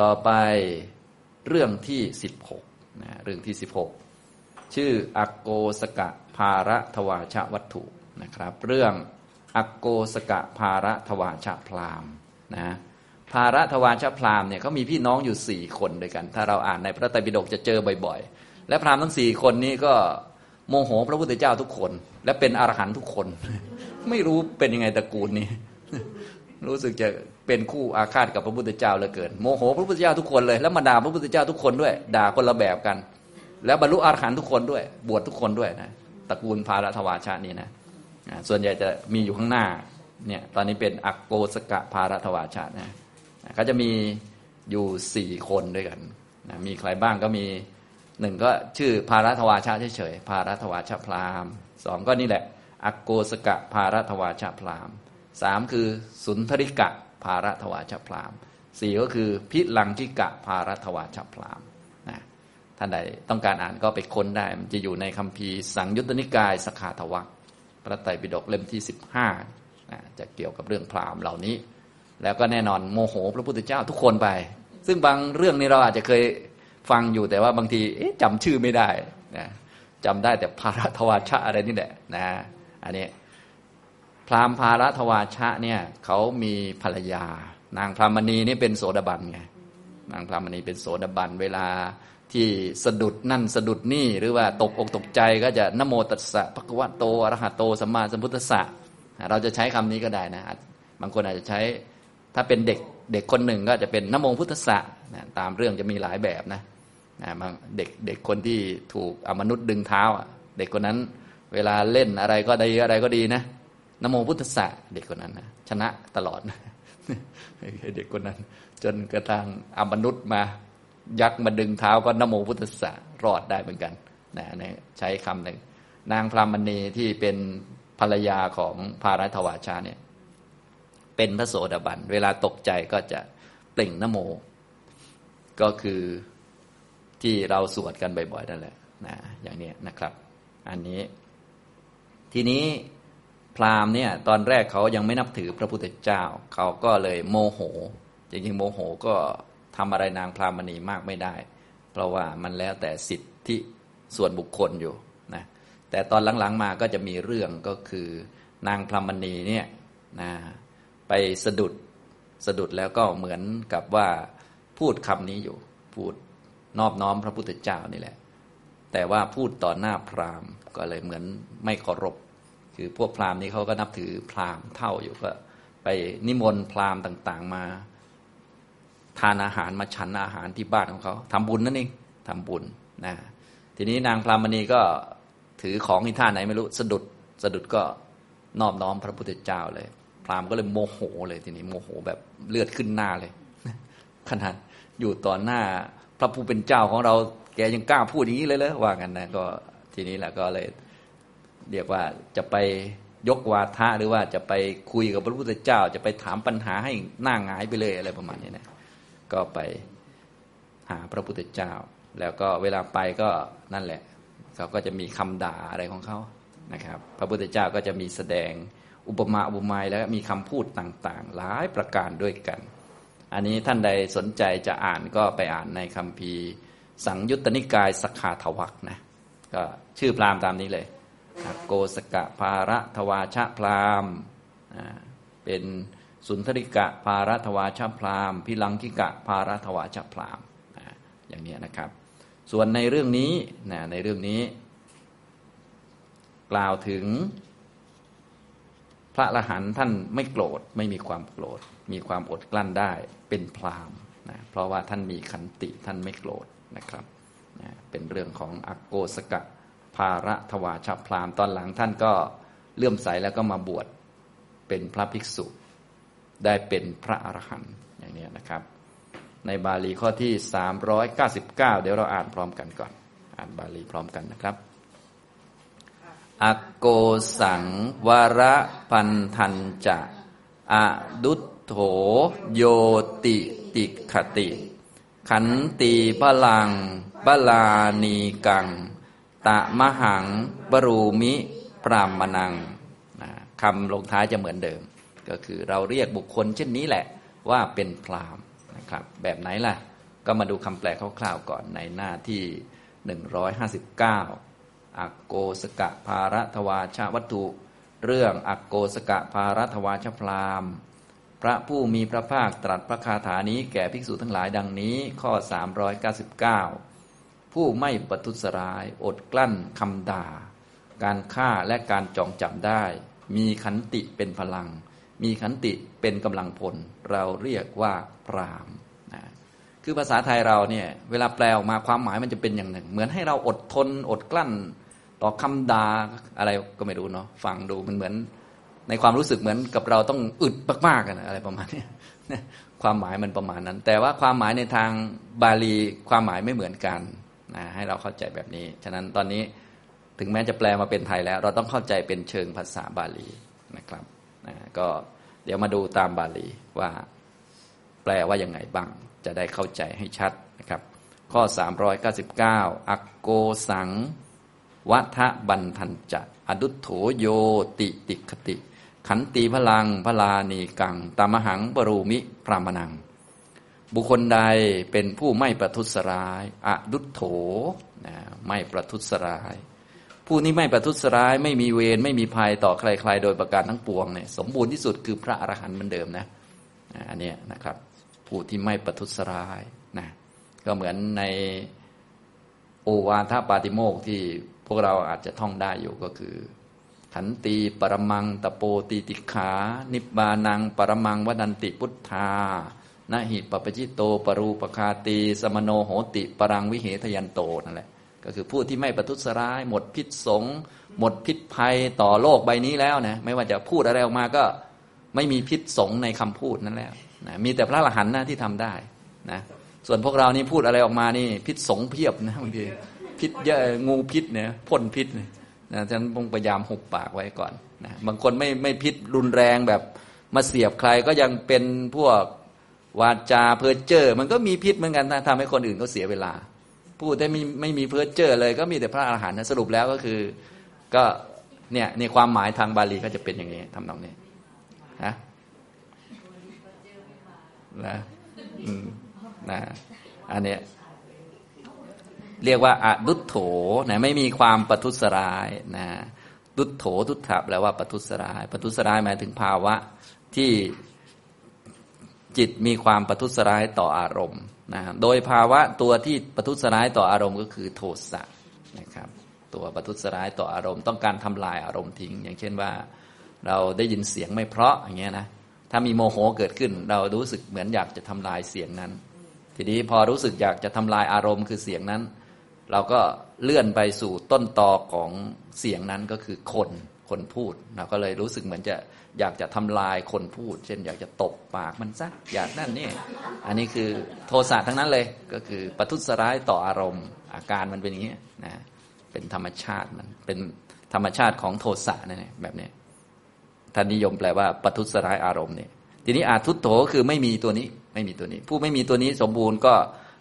ต่อไปเรื่องที่สิบหกนะเรื่องที่สิบหกชื่ออโกสกะภาระทวาชวัตถุนะครับ เรื่องอโกสกะภาระทวาชพรามนะภาระทวาชพรามเนี่ยเขามีพี่น้องอยู่สี่คนด้วยกัน ถ้าเราอ่านในพระไตรปิฎกจะเจอบ่อยๆ และพรามทั้งสี่คนนี้ก็โมโหพระพุทธเจ้าทุกคน และเป็นอรหันต์ทุกคน ไม่รู้เป็นยังไงตระกูลนี้ รู้สึกจะเป็นคู่อาฆาตกับพระพุทธเจ้าเหลือเกินโมโหพระพุทธเจ้าทุกคนเลยแล้วมาด่าพระพุทธเจ้าทุกคนด้วยด่าคนละแบบกัน แล้วบรรลุอรหันต์ทุกคนด้วย บวชทุกคนด้วยนะตระกูลภาระทวาชานี่นะส่วนใหญ่จะมีอยู่ข้างหน้าเนี่ยตอนนี้เป็นอักโกสกะภาระทวาชานะเขาจะมีอยู่สี่คนด้วยกันนะมีใครบ้างก็มีหนึ่งก็ชื่อภารัทวาชาเฉยๆภารัทวาชาพรามสองก็นี่แหละอักโกสกะภารัทวาชาพราม สามคือสุนทริกะภารัทวาชพรามสี่ก็คือพิลังกิกะภารัทวาชพรามนะท่านใดต้องการอ่านก็ไปค้นได้ มันจะอยู่ในคัมภีร์สังยุตตนิกายสขาทวักพระไตรปิฎกเล่มที่สิบห้าจะเกี่ยวกับเรื่องพราหมณ์เหล่านี้ แล้วก็แน่นอนโมโหพระพุทธเจ้าทุกคนไป ซึ่งบางเรื่องนี้เราอาจจะเคยฟังอยู่แต่ว่าบางทีจำชื่อไม่ได้นะจำได้แต่ภารัทวาชะอะไรนี่แหละนะอันนี้ รามภารัทวาชะเนี่ยเขามีภรรยา นางพรามณีนี่เป็นโสดาบันไงนางพรามณีเป็นโสดาบันเวลาที่สะดุดนั่นสะดุดนี่หรือว่าตกอกตกใจก็จะนโมตัสสะภะคะวะโตอรหะโตสัมมาสัมพุทธัสสะเราจะใช้คำนี้ก็ได้นะบางคนอาจจะใช้ถ้าเป็นเด็กเด็กคนหนึ่งก็จะเป็นนโมพุทธะนะตามเรื่องจะมีหลายแบบนะนะบางเด็กเด็กคนที่ถูกอมนุษย์ดึงเท้า เด็กคนนั้นเวลาเล่นอะไรก็ดีอะไรก็ดีนะ นโมพุทธะเด็กคนนั้นนะชนะตลอดเด็กคนนั้น จนกระทั่งอมนุษย์มา ยักษ์มาดึงเท้าก็นโมพุทธะรอดได้เหมือนกันนะใช้คำหนึ่งนางพรามณีที่เป็นภรรยาของพารัตวาชาเนี่ยเป็นพระโสดาบัน เวลาตกใจก็จะเปล่งนโม ก็คือที่เราสวดกันบ่อยๆนั่นแหละนะอย่างนี้นะครับ อันนี้ ทีนี้ พราหมณ์เนี่ยตอนแรกเขายังไม่นับถือพระพุทธเจ้า เขาก็เลยโมโห จริงๆโมโหก็ทำอะไรนางพราหมณีมากไม่ได้ เพราะว่ามันแล้วแต่สิทธิส่วนบุคคลอยู่นะแต่ตอนหลังๆมาก็จะมีเรื่องก็คือนางพราหมณีเนี่ยนะไปสะดุดสะดุดแล้วก็เหมือนกับว่าพูดคำนี้อยู่ พูดนอบน้อมพระพุทธเจ้านี่แหละ แต่ว่าพูดต่อหน้าพราหมณ์ก็เลยเหมือนไม่เคารพ คือพวกพราหมณ์นี้เขาก็นับถือพราหมณ์เท่าอยู่ก็ไปนิมนต์พราหมณ์ต่าง ๆ มาทานอาหารมาฉันอาหารที่บ้านของเขาทำบุญนั่นเองทำบุญนะทีนี้นางพรามณีก็ถือของที่ท่านไหนไม่รู้สะดุดสะดุดก็นอบน้อมพระพุทธเจ้าเลย พราหมณ์ก็เลยโมโหเลยทีนี้โมโหแบบเลือดขึ้นหน้าเลยขนาดอยู่ต่อหน้าพระผู้เป็นเจ้าของเราแกยังกล้าพูดอย่างนี้เลยเลยว่ากันนะก็ทีนี้แหละก็เลย เรียกว่าจะไปยกวาทะหรือว่าจะไปคุยกับพระพุทธเจ้า จะไปถามปัญหาให้หน้างายไปเลยอะไรประมาณนี้นะก็ไปหาพระพุทธเจ้า แล้วก็เวลาไปก็นั่นแหละเขาก็จะมีคำด่าอะไรของเขานะครับ พระพุทธเจ้าก็จะมีแสดงอุปมาอุปไมยแล้วมีคำพูดต่างๆ หลายประการด้วยกัน อันนี้ท่านใดสนใจจะอ่านก็ไปอ่านในคำพีสังยุตตนิกายสักขาทวักนะก็ชื่อพรามตามนี้เลย โกสกะภาระทวาชะพรามเป็นสุนทริกะภารัทวาชพรามพิลังกิกะภารัทวาชพรามอย่างนี้นะครับ ส่วนในเรื่องนี้นะในเรื่องนี้ กล่าวถึง พระอรหันต์ท่านไม่โกรธไม่มีความโกรธ มีความอดกลั้นได้เป็นพรามนะเพราะว่าท่านมีขันติท่านไม่โกรธนะครับนะเป็นเรื่องของอกโกสกะ ภาระทวาชพรามตอนหลังท่านก็เลื่อมใสแล้วก็มาบวชเป็นพระภิกษุ ได้เป็นพระอรหันต์อย่างนี้นะครับ ในบาลีข้อที่ 399 เดี๋ยวเราอ่านพร้อมกันก่อน อ่านบาลีพร้อมกันนะครับอโกสังวระพันธันจะอดุโถโยติติขติ ขันตีพลังบลานีกัง ตะมหังบรูมิปรามนังคำลงท้ายจะเหมือนเดิม ก็คือเราเรียกบุคคลเช่นนี้แหละว่าเป็นพรามนะครับ แบบไหนล่ะ ก็มาดูคำแปลคร่าวๆก่อนในหน้าที่ 159อักโกสกะภารทวาชวัตถุ เรื่องอักโกสกะภารทวาชพรามพระผู้มีพระภาคตรัสพระคาถานี้แก่ภิกษุทั้งหลายดังนี้ข้อ 399 ผู้ไม่ประทุษร้าย อดกลั้นคำด่า การฆ่าและการจองจำได้ มีขันติเป็นพลัง มีขันติเป็นกำลังพล เราเรียกว่าพรามนะคือภาษาไทยเราเนี่ยเวลาแปลออกมาความหมายมันจะเป็นอย่างหนึ่ง เหมือนให้เราอดทน อดกลั้น ต่อคำด่าอะไรก็ไม่รู้เนาะฟังดูมันเหมือนในความรู้สึกเหมือนกับเราต้องอึดมากๆกันอะไรประมาณนี้ความหมายมันประมาณนั้น แต่ว่าความหมายในทางบาลีความหมายไม่เหมือนกัน นะให้เราเข้าใจแบบนี้ ฉะนั้นตอนนี้ถึงแม้จะแปลมาเป็นไทยแล้ว เราต้องเข้าใจเป็นเชิงภาษาบาลีนะครับนะก็เดี๋ยวมาดูตามบาลีว่าแปลว่ายังไงบ้าง จะได้เข้าใจให้ชัดนะครับ ข้อ 399 อักโกสังวัฏบันทันจะอดุโถโยติติคติ ขันตีพลังพลานีกังตามหังปรูมิพรามนัง บุคคลใดเป็นผู้ไม่ประทุษร้ายอดุโถนะไม่ประทุษร้าย ผู้นี้ไม่ประทุษร้าย ไม่มีเวรไม่มีภัยต่อใครๆ โดยประการทั้งปวงเนี่ยสมบูรณ์ที่สุดคือพระอรหันต์เหมือนเดิมนะอันนี้นะครับ ผู้ที่ไม่ประทุษร้ายนะก็เหมือนในโอวาทปาติโมกที่พวกเราอาจจะท่องได้อยู่ก็คือขันตีปรมังตะโปตีติขา นิบานัง ปรมังวดันติพุทธา นะหิปปจิโต ปรูปคาตี สมโนโหติ ปรังวิเหทยันโตนั่นแหละ ก็คือผู้ที่ไม่ประทุษร้าย หมดพิษสง หมดพิษภัยต่อโลกใบนี้แล้วนะ ไม่ว่าจะพูดอะไรออกมาก็ไม่มีพิษสงในคำพูดนั้นแล้วนะมีแต่พระอรหันต์นะที่ทำได้นะ ส่วนพวกเรานี่พูดอะไรออกมานี่ พิษสงเพียบนะบางทีพิษเยอะงูพิษเนี่ยพ่นพิษเนี่ยนะฉะนั้นต้องพยายามหุบปากไว้ก่อนนะบางคนไม่ไม่พิษรุนแรงแบบมาเสียบใครก็ยังเป็นพวก วาจาเพอเจอมันก็มีพิษเหมือนกันนะทำให้คนอื่นเขาเสียเวลา พูดได้ไม่ไม่มีเพอเจอเลย ก็มีแต่พระอาหารหันต์สรุปแล้วก็คือ ก็เนี่ยในความหมายทางบาลีก็จะเป็นอย่างนี้ทำนองนี้ฮะนะอืมนะอันเนี้ยเรียกว่าอดุโถนะไม่มีความประทุษร้ายนะดุโถทุตถะแปลว่าประทุษร้ายประทุษร้ายหมายถึงภาวะที่ จิตมีความประทุษร้ายต่ออารมณ์นะโดยภาวะตัวที่ประทุษร้ายต่ออารมณ์ก็คือโทสะนะครับ ตัวประทุษร้ายต่ออารมณ์ต้องการทำลายอารมณ์ทิ้ง อย่างเช่นว่า เราได้ยินเสียงไม่เพราะอย่างเงี้ยนะถ้ามีโมโหเกิดขึ้น เรารู้สึกเหมือนอยากจะทำลายเสียงนั้น ทีนี้พอรู้สึกอยากจะทำลายอารมณ์คือเสียงนั้น เราก็เลื่อนไปสู่ต้นตอของเสียงนั้นก็คือคนคนพูด เราก็เลยรู้สึกเหมือนจะ อยากจะทำลายคนพูด เช่น อยากจะตบปากมันซะอยากนั่นนี่อันนี้คือโทสะทั้งนั้นเลยก็คือประทุษร้ายต่ออารมณ์ อาการมันเป็นอย่างนี้นะเป็นธรรมชาติมันเป็นธรรมชาติของโทสะนั่นเองแบบนี้ท่านนิยมแปลว่าประทุษร้ายอารมณ์เนี่ยทีนี้อาทุตโถคือไม่มีตัวนี้ไม่มีตัวนี้ ผู้ไม่มีตัวนี้สมบูรณ์ก็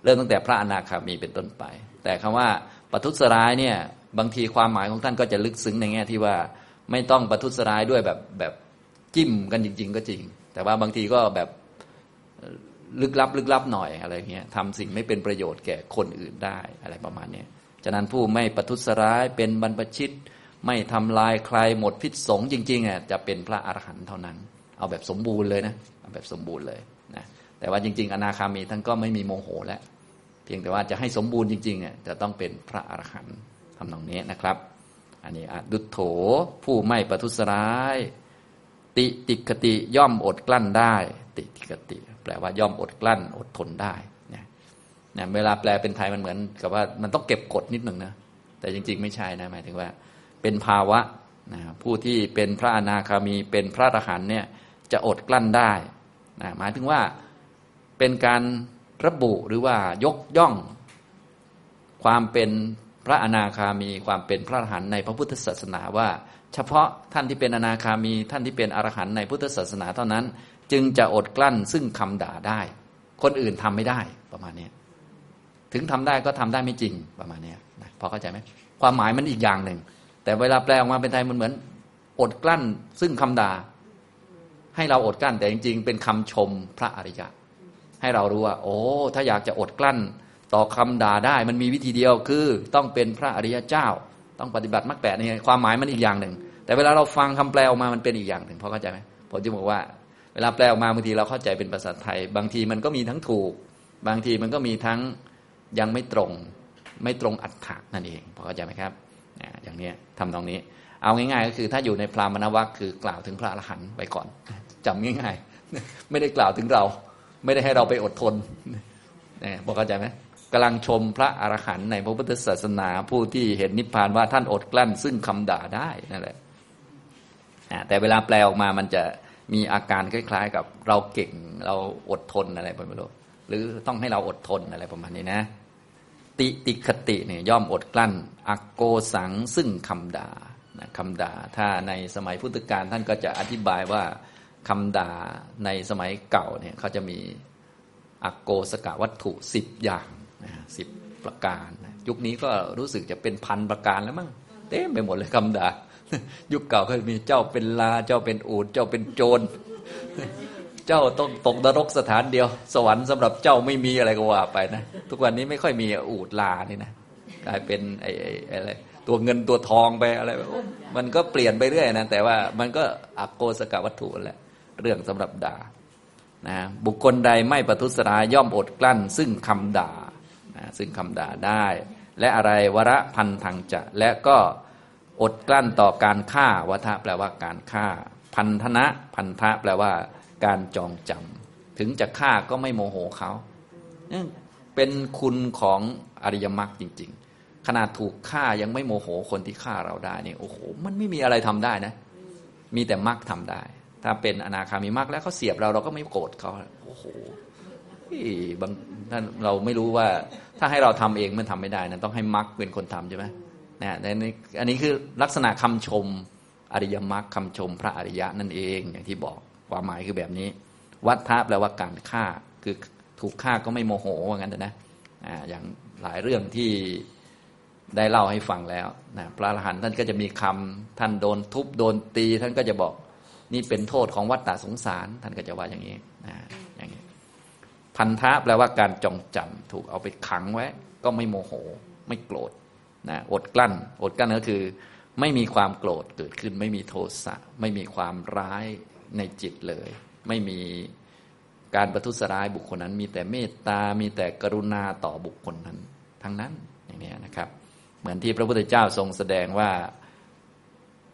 เริ่มตั้งแต่พระอนาคามีเป็นต้นไป แต่คำว่าปทุสร้ายเนี่ยบางทีความหมายของท่านก็จะลึกซึ้งในแง่ที่ว่า ไม่ต้องปทุสร้ายด้วยแบบแบบ จิ้มกันจริง ๆ ก็จริง แต่ว่าบางทีก็แบบลึกลับลึกลับหน่อยอะไรเงี้ยทำสิ่งไม่เป็นประโยชน์แก่คนอื่นได้อะไรประมาณนี้ฉะนั้นผู้ไม่ประทุสร้ายเป็นบรรพชิต ไม่ทำลายใครหมดพิษสงจริงๆอะจะเป็นพระอรหันต์เท่านั้น เอาแบบสมบูรณ์เลยนะเอาแบบสมบูรณ์เลยนะแต่ว่าจริง ๆ อนาคามีท่านก็ไม่มีโมโหแล้วเพียงแต่ว่าจะให้สมบูรณ์จริงๆเนี่ยจะต้องเป็นพระอรหันต์ทำนองนี้นะครับ อันนี้อดุโถผู้ไม่ประทุษร้าย ติติกติย่อมอดกลั้นได้ ติติกติ แปลว่าย่อมอดกลั้น อดทนได้เนี่ยเนี่ยเวลาแปลเป็นไทยมันเหมือนกับว่ามันต้องเก็บกดนิดหนึ่งนะแต่จริง ๆ ไม่ใช่นะหมายถึงว่า เป็นภาวะนะผู้ที่เป็นพระอนาคามีเป็นพระอรหันเนี่ยจะอดกลั้นได้นะหมายถึงว่าเป็นการระบุหรือว่ายกย่อง ความเป็นพระอนาคามีความเป็นพระอรหันต์ในพระพุทธศาสนาว่า เฉพาะท่านที่เป็นอนาคามีท่านที่เป็นอรหันต์ในพุทธศาสนาเท่านั้น จึงจะอดกลั้นซึ่งคำด่าได้ คนอื่นทำไม่ได้ประมาณนี้ถึงทำได้ก็ทำได้ไม่จริงประมาณนี้นะพอเข้าใจไหมความหมายมันอีกอย่างหนึ่ง แต่เวลาแปลออกมาเป็นไทยมันเหมือน อดกลั้นซึ่งคำด่า ให้เราอดกลั้นแต่จริง ๆ เป็นคำชมพระอริยะ ให้เรารู้ว่า โอ้ถ้าอยากจะอดกลั้น ต่อคำด่าได้มันมีวิธีเดียวคือต้องเป็นพระอริยเจ้า ต้องปฏิบัติมรรคแปดนี่ความหมายมันอีกอย่างหนึ่ง แต่เวลาเราฟังคำแปลออกมามันเป็นอีกอย่างหนึ่งพอเข้าใจไหมผมจะบอกว่า เวลาแปลออกมาบางทีเราเข้าใจเป็นภาษาไทย บางทีมันก็มีทั้งถูก บางทีมันก็มีทั้งยังไม่ตรง ไม่ตรงอัตถะนั่นเองพอเข้าใจไหมครับอย่างนี้ทำตรงนี้ เอาง่ายๆ ก็คือถ้าอยู่ในพรามณวัคคือกล่าวถึงพระอรหันต์ไปก่อนจำง่ายๆ ไม่ได้กล่าวถึงเรา ไม่ได้ให้เราไปอดทนเนี่ยบอเข้าใจไหม กำลังชมพระอรหันต์ในพระพุทธศาสนา ผู้ที่เห็นนิพพานว่าท่านอดกลั้น ซึ่งคำด่าได้นั่นแหละแต่เวลาแปลออกมามันจะมีอาการคล้าย ๆ กับเราเก่งเราอดทนอะไรประมาณนี้หรือต้องให้เราอดทนอะไรประมาณนี้นะ ติติคติเนี่ยย่อมอดกลั้นอักโกสังซึ่งคำด่าคำด่าถ้าในสมัยพุทธกาลท่านก็จะอธิบายว่าคำด่าในสมัยเก่าเนี่ยเขาจะมีอักโกสกวัตถุสิบอย่าง สิบประการยุคนี้ก็รู้สึกจะเป็นพันประการแล้วมั้งเต็มไปหมดเลยคำด่ายุคเก่าเคยมีเจ้าเป็นลาเจ้าเป็นอูดเจ้าเป็นโจร เจ้าต้องตกนรกสถานเดียว สวรรค์สำหรับเจ้าไม่มีอะไรก็ว่าไปนะทุกวันนี้ไม่ค่อยมีอูดลานี่นะกลายเป็นไอ้อะไรตัวเงินตัวทองไปอะไรมันก็เปลี่ยนไปเรื่อยนะแต่ว่ามันก็อักโกสกวัตถุแหละเรื่องสำหรับด่านะบุคคลใดไม่ประทุษร้ายย่อมอดกลั้น ซึ่งคำด่า ซึ่งคำด่าได้ และอะไรวระพันธังจะ และก็อดกลั้นต่อการฆ่าวัฏแปลว่าการฆ่า พันธนะพันธะแปลว่าการจองจำถึงจะฆ่าก็ไม่โมโหเขาเป็นคุณของอริยมรรคจริง ๆ ขนาดถูกฆ่ายังไม่โมโหคนที่ฆ่าเราได้นี่โอ้โหมันไม่มีอะไรทำได้นะ มีแต่มรรคทาได้ ถ้าเป็นอนาคามีมรรคแล้วเขาเสียบเราเราก็ไม่โกรธเขาโอ้โห บางท่านเราไม่รู้ว่าถ้าให้เราทำเองมันทำไม่ได้นะต้องให้มรรคเป็นคนทำใช่ไหมนะนี่อันนี้คือลักษณะคำชมอริยมรรคคำชมพระอริยะนั่นเองอย่างที่บอกความหมายคือแบบนี้ วัฏทะแปลว่าการฆ่าคือถูกฆ่าก็ไม่โมโหว่างั้นนะอ่าอย่างหลายเรื่องที่ได้เล่าให้ฟังแล้วนะพระอรหันต์ท่านก็จะมีคำท่านโดนทุบโดนตี ท่านก็จะบอกนี่เป็นโทษของวัฏฏะสงสาร ท่านก็จะว่าอย่างนี้นะอย่างนี้ พันธะแปลว่าการจองจำถูกเอาไปขังไว้ ก็ไม่โมโห ไม่โกรธนะอดกลั้น อดกลั้นก็คือ ไม่มีความโกรธเกิดขึ้น ไม่มีโทสะไม่มีความร้ายในจิตเลย ไม่มีการประทุษร้ายบุคคลนั้น มีแต่เมตตา มีแต่กรุณาต่อบุคคลนั้น ทั้งนั้นอย่างนี้นะครับ เหมือนที่พระพุทธเจ้าทรงแสดงว่า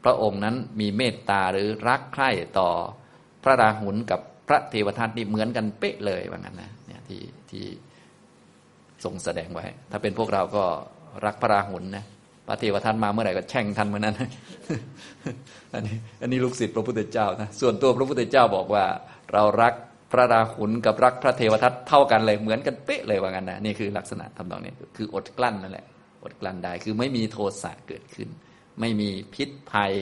พระองค์นั้นมีเมตตาหรือรักใคร่ต่อพระราหุลกับ พระเทวทัตนี่เหมือนกันเป๊ะเลยว่างั้นนะเนี่ยที่ที่ทรงแสดงไว้ ถ้าเป็นพวกเราก็รักพระราหุลนะพระเทวทัตมาเมื่อไหร่ก็แช่งทันเมื่อนั้นอันนี้อันนี้ลูกศิษย์พระพุทธเจ้านะส่วนตัวพระพุทธเจ้าบอกว่า เรารักพระราหุลกับรักพระเทวทัตเท่ากันเลยเหมือนกันเป๊ะเลยว่างั้นนะนี่คือลักษณะทำตรงนี้คืออดกลั้นนั่นแหละอดกลั้นได้คือไม่มีโทสะเกิดขึ้น ไม่มีพิษภัย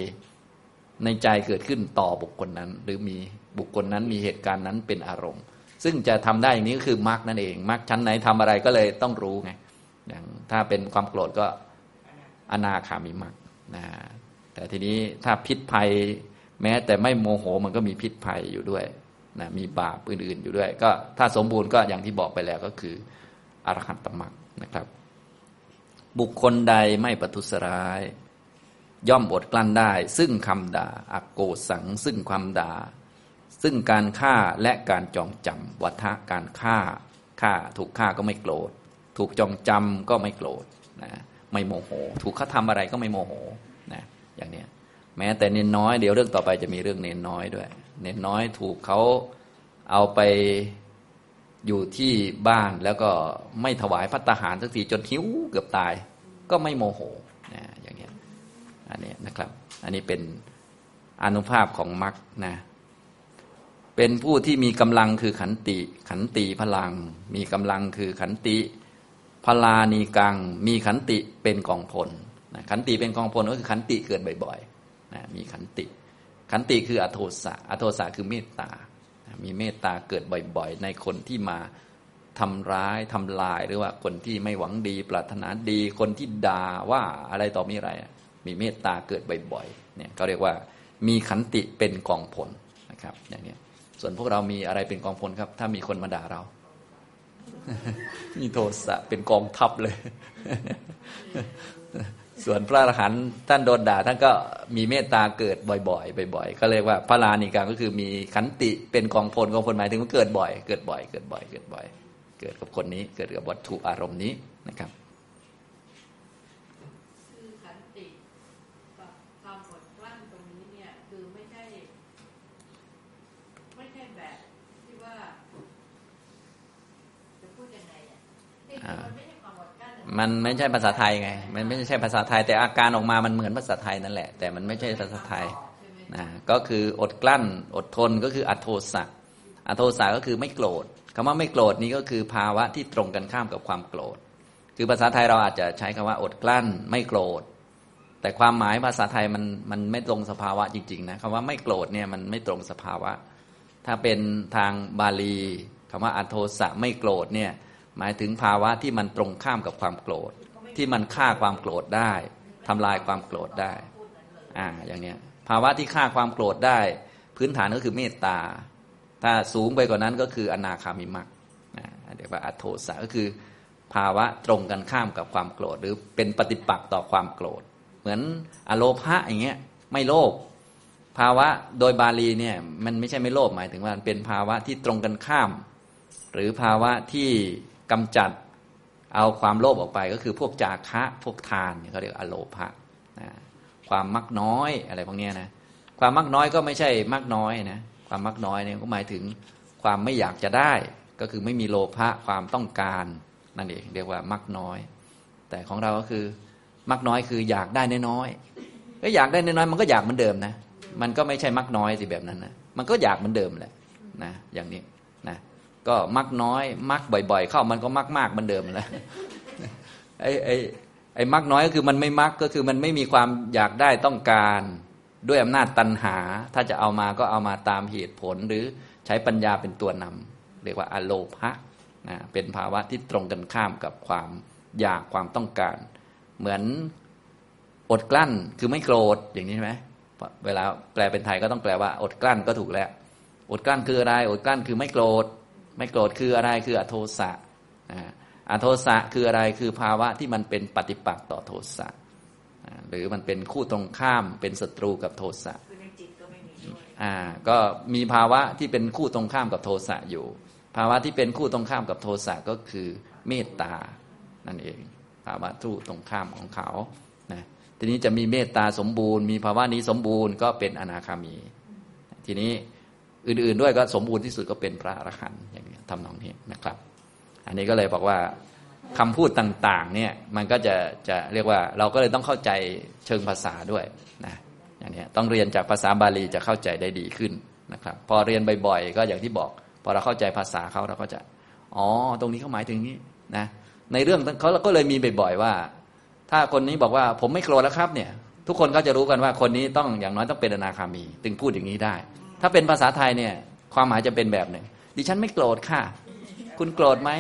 ในใจเกิดขึ้นต่อบุคคลนั้น หรือมี บุคคลนั้นมีเหตุการณ์นั้นเป็นอารมณ์ ซึ่งจะทำได้อย่างนี้ก็คือมรรคนั่นเองมรรคชั้นไหนทำอะไรก็เลยต้องรู้ไงอย่างถ้าเป็นความโกรธก็อนาคามิมักนะแต่ทีนี้ถ้าพิษภัย แม้แต่ไม่โมโหมันก็มีพิษภัยอยู่ด้วยนะมีบาปอื่นๆอยู่ด้วย ก็ถ้าสมบูรณ์ก็อย่างที่บอกไปแล้วก็คืออรหันตมรรคนะครับ บุคคลใดไม่ประทุษร้าย ย่อมอดกลั้นได้ ซึ่งคำด่าอักโกสัง ซึ่งความด่า ซึ่งการฆ่าและการจองจำวัฏะการฆ่าฆ่าถูกฆ่าก็ไม่โกรธ ถูกจองจำก็ไม่โกรธนะไม่โมโห ถูกเขาทาอะไรก็ไม่โมโหนะอย่างเนี้ยแม้แต่เนนน้อยเดี๋ยวเรื่องต่อไปจะมีเรื่องเนนน้อยด้วย เนนน้อยถูกเขาเอาไปอยู่ที่บ้านแล้วก็ไม่ถวายพัตหารสักทีจนหิวเกือบตาย ก็ไม่โมโหนะอย่างเงี้ยอันนี้นะครับ อันนี้เป็นอนุภาพของมรรคนะ เป็นผู้ที่มีกำลังคือขันติ ขันติพลัง มีกำลังคือขันติพลานีกัง มีขันติเป็นกองพลนะขันติเป็นกองพลก็คือขันติเกิดบ่อยๆนะมีขันติ ขันติคืออโทสะอโทสะคือเมตตานะมีเมตตาเกิดบ่อยๆ ในคนที่มาทำร้ายทำลายหรือว่าคนที่ไม่หวังดี ปรารถนาดี คนที่ด่าว่าอะไรต่อมีอะไร มีเมตตาเกิดบ่อยๆ เนี่ยเขาเรียกว่ามีขันติเป็นกองพลนะครับอย่างนี้ ส่วนพวกเรามีอะไรเป็นกองพลครับ ถ้ามีคนมาด่าเรา มีโทสะเป็นกองทัพเลย ส่วนพระอรหันต์ท่านโดนด่าท่านก็มีเมตตาเกิดบ่อยๆบ่อยๆก็เรียกว่าพระลานิกาก็คือมีขันติเป็นกองพลกองพลหมายถึงว่าเกิดบ่อย เกิดบ่อย เกิดบ่อย เกิดบ่อย เกิดกับคนนี้ เกิดกับวัตถุอารมณ์นี้นะครับ คือขันติกับความอดกลั้นตรงนี้เนี่ยคือไม่ใช่ ไม่ใช่แบบที่ว่า จะพูดยังไงอะจริงๆมันไม่ใช่ความอดกลั้นอะ มันไม่ใช่ภาษาไทยไง มันไม่ใช่ภาษาไทย แต่อาการออกมามันเหมือนภาษาไทยนั่นแหละ แต่มันไม่ใช่ภาษาไทยนะก็คืออดกลั้น อดทนก็คืออโทสะอโทสะก็คือไม่โกรธคำว่าไม่โกรธนี้ก็คือภาวะที่ตรงกันข้ามกับความโกรธ คือภาษาไทยเราอาจจะใช้คำว่าอดกลั้น ไม่โกรธ แต่ความหมายภาษาไทยมันมันไม่ตรงสภาวะจริงๆนะคำว่าไม่โกรธเนี่ยมันไม่ตรงสภาวะ ถ้าเป็นทางบาลีคำว่าอโทสะไม่โกรธเนี่ย หมายถึงภาวะที่มันตรงข้ามกับความโกรธ ที่มันฆ่าความโกรธได้ทำลายความโกรธได้อ่าอย่างเนี้ยภาวะที่ฆ่าความโกรธได้ พื้นฐานก็คือเมตตา ถ้าสูงไปกว่านั้นก็คืออนาคามิมักนะเรียกว่าอัโทสะก็คือ ภาวะตรงกันข้ามกับความโกรธ หรือเป็นปฏิปักษ์ต่อความโกรธ เหมือนอโลภะอย่างเงี้ยไม่โลภภาวะโดยบาลีเนี่ยมันไม่ใช่ไม่โลภหมายถึงว่ามันเป็นภาวะที่ตรงกันข้าม หรือภาวะที่ กำจัดเอาความโลภออกไปก็คือพวกจาคะพวกทานเขาเรียกอโลภะนะความมักน้อยอะไรพวกนี้นะความมักน้อยก็ไม่ใช่มักน้อยนะความมักน้อยเนี่ยก็หมายถึงความไม่อยากจะได้ก็คือไม่มีโลภะความต้องการนั่นเองเรียกว่ามักน้อย แต่ของเราก็คือมักน้อยคืออยากได้น้อยๆก็อยากได้น้อยๆมันก็อยากเหมือนเดิมนะ มันก็ไม่ใช่มักน้อยสิแบบนั้นนะมันก็อยากเหมือนเดิมแหละนะอย่างนี้ ก็มักน้อย มักบ่อย ๆ เข้ามันก็มักมากเหมือนเดิมแล้วไอ้ไอ้ไอ้มักน้อยก็คือมันไม่มักก็คือมันไม่มีความอยากได้ต้องการด้วยอำนาจตัณหา ถ้าจะเอามาก็เอามาตามเหตุผลหรือใช้ปัญญาเป็นตัวนำเรียกว่าอโลภะนะเป็นภาวะที่ตรงกันข้ามกับความอยากความต้องการ เหมือนอดกลั้นคือไม่โกรธอย่างนี้ใช่ไหมเวลาแปลเป็นไทยก็ต้องแปลว่า อดกลั้นก็ถูกแล้ว อดกลั้นคืออะไร อดกลั้นคือไม่โกรธ ไม่โกรธคืออะไรคืออโทสะนะอโทสะคืออะไรคือภาวะที่มันเป็นปฏิปักษ์ต่อโทสะอ่าหรือมันเป็นคู่ตรงข้ามเป็นศัตรูกับโทสะคือในจิตก็ไม่มีด้วยอ่าก็มีภาวะที่เป็นคู่ตรงข้ามกับโทสะอยู่ ภาวะที่เป็นคู่ตรงข้ามกับโทสะก็คือเมตตานั่นเอง ภาวะทู่ตรงข้ามของเขานะทีนี้จะมีเมตตาสมบูรณ์ มีภาวะนี้สมบูรณ์ก็เป็นอนาคามี ทีนี้อื่นๆด้วยก็สมบูรณ์ที่สุดก็เป็นพระอรหันต์อย่างนี้ ทำนองนี้นะครับ อันนี้ก็เลยบอกว่าคำพูดต่างๆ เนี่ยมันก็จะจะเรียกว่าเราก็เลยต้องเข้าใจเชิงภาษาด้วยนะอย่างนี้ต้องเรียนจากภาษาบาลีจะเข้าใจได้ดีขึ้นนะครับ พอเรียนบ่อยๆ ก็อย่างที่บอก พอเราเข้าใจภาษาเขาเราก็จะ อ๋อ ตรงนี้เขาหมายถึงนี้นะในเรื่องเขาก็เลยมีบ่อยๆว่า ถ้าคนนี้บอกว่าผมไม่โกรธแล้วครับเนี่ย ทุกคนก็จะรู้กันว่าคนนี้ต้องอย่างน้อยต้องเป็นอนาคามี ถึงพูดอย่างนี้ได้ ถ้าเป็นภาษาไทยเนี่ยความหมายจะเป็นแบบหนึ่ง ดิฉันไม่โกรธค่ะ คุณโกรธไหม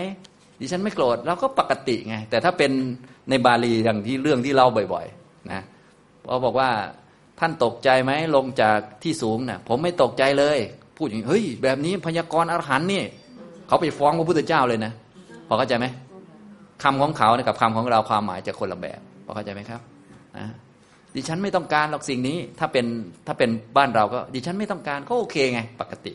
ดิฉันไม่โกรธเราก็ปกติไง แต่ถ้าเป็นในบาลีอย่างที่เรื่องที่เล่าบ่อยๆนะพอบอกว่าท่านตกใจไหมลงจากที่สูงน่ะ ผมไม่ตกใจเลย พูดอย่างนี้เฮ้ย แบบนี้พยากรณ์อรหันต์นี่เขาไปฟ้องพระพุทธเจ้าเลยนะพอเข้าใจไหมคำของเขาเนี่ยกับคำของเราความหมายจะคนละแบบพอเข้าใจไหมครับนะดิฉันไม่ต้องการหรอกสิ่งนี้ ถ้าเป็นถ้าเป็นบ้านเราก็ ดิฉันไม่ต้องการก็โอเคไง ปกติ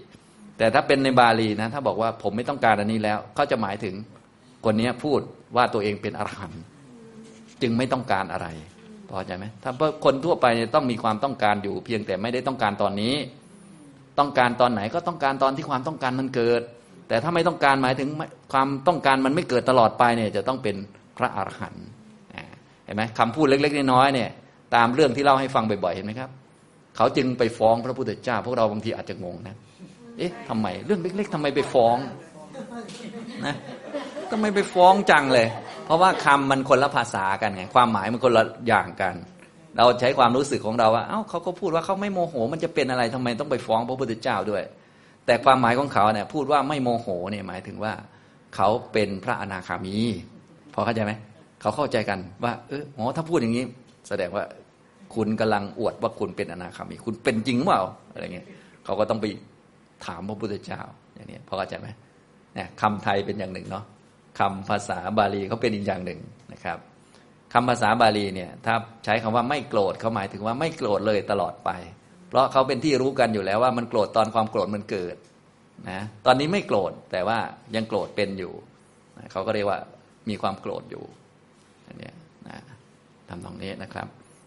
แต่ถ้าเป็นในบาลีนะ ถ้าบอกว่าผมไม่ต้องการอันนี้แล้วเขาจะหมายถึงคนนี้พูดว่าตัวเองเป็นอรหันต์จึงไม่ต้องการอะไรพอใจไหมถ้าคนทั่วไปต้องมีความต้องการอยู่ เพียงแต่ไม่ได้ต้องการตอนนี้ ต้องการตอนไหนก็ต้องการตอนที่ความต้องการมันเกิด แต่ถ้าไม่ต้องการหมายถึงความต้องการมันไม่เกิดตลอดไปเนี่ย จะต้องเป็นพระอรหันต์เห็นไหมคำพูดเล็ก ๆ น้อยๆเนี่ย ตามเรื่องที่เล่าให้ฟังบ่อยๆเห็นไหมครับ เขาจึงไปฟ้องพระพุทธเจ้า พวกเราบางทีอาจจะงงนะ เอ๊ะทำไมเรื่องเล็ก ๆทำไมไปฟ้องนะทำไมไปฟ้องจังเลย เพราะว่าคำมันคนละภาษากันไงความหมายมันคนละอย่างกัน เราใช้ความรู้สึกของเราว่าเอ้าเขาก็พูดว่าเขาไม่โมโห มันจะเป็นอะไรทำไมต้องไปฟ้องพระพุทธเจ้าด้วย แต่ความหมายของเขาเนี่ยพูดว่าไม่โมโหเนี่ยหมายถึงว่า เขาเป็นพระอนาคามี พอเข้าใจไหมเขาเข้าใจกันว่า เอออ๋อถ้าพูดอย่างนี้ แสดงว่าคุณกำลังอวดว่าคุณเป็นอนาคามี คุณเป็นจริงเปล่าอะไรเงี้ยเขาก็ต้องไป ถามพระพุทธเจ้าอย่างนี้พอเข้าใจไหมเนี่ยคำไทยเป็นอย่างหนึ่งเนาะคำภาษาบาลีเขาเป็นอีกอย่างหนึ่งนะครับคำภาษาบาลีเนี่ยถ้าใช้คำว่าไม่โกรธเขาหมายถึงว่าไม่โกรธเลยตลอดไป เพราะเขาเป็นที่รู้กันอยู่แล้วว่ามันโกรธตอนความโกรธมันเกิดนะตอนนี้ไม่โกรธแต่ว่ายังโกรธเป็นอยู่นะเขาก็เรียกว่ามีความโกรธอยู่อันนี้นะทำตรงนี้นะครับ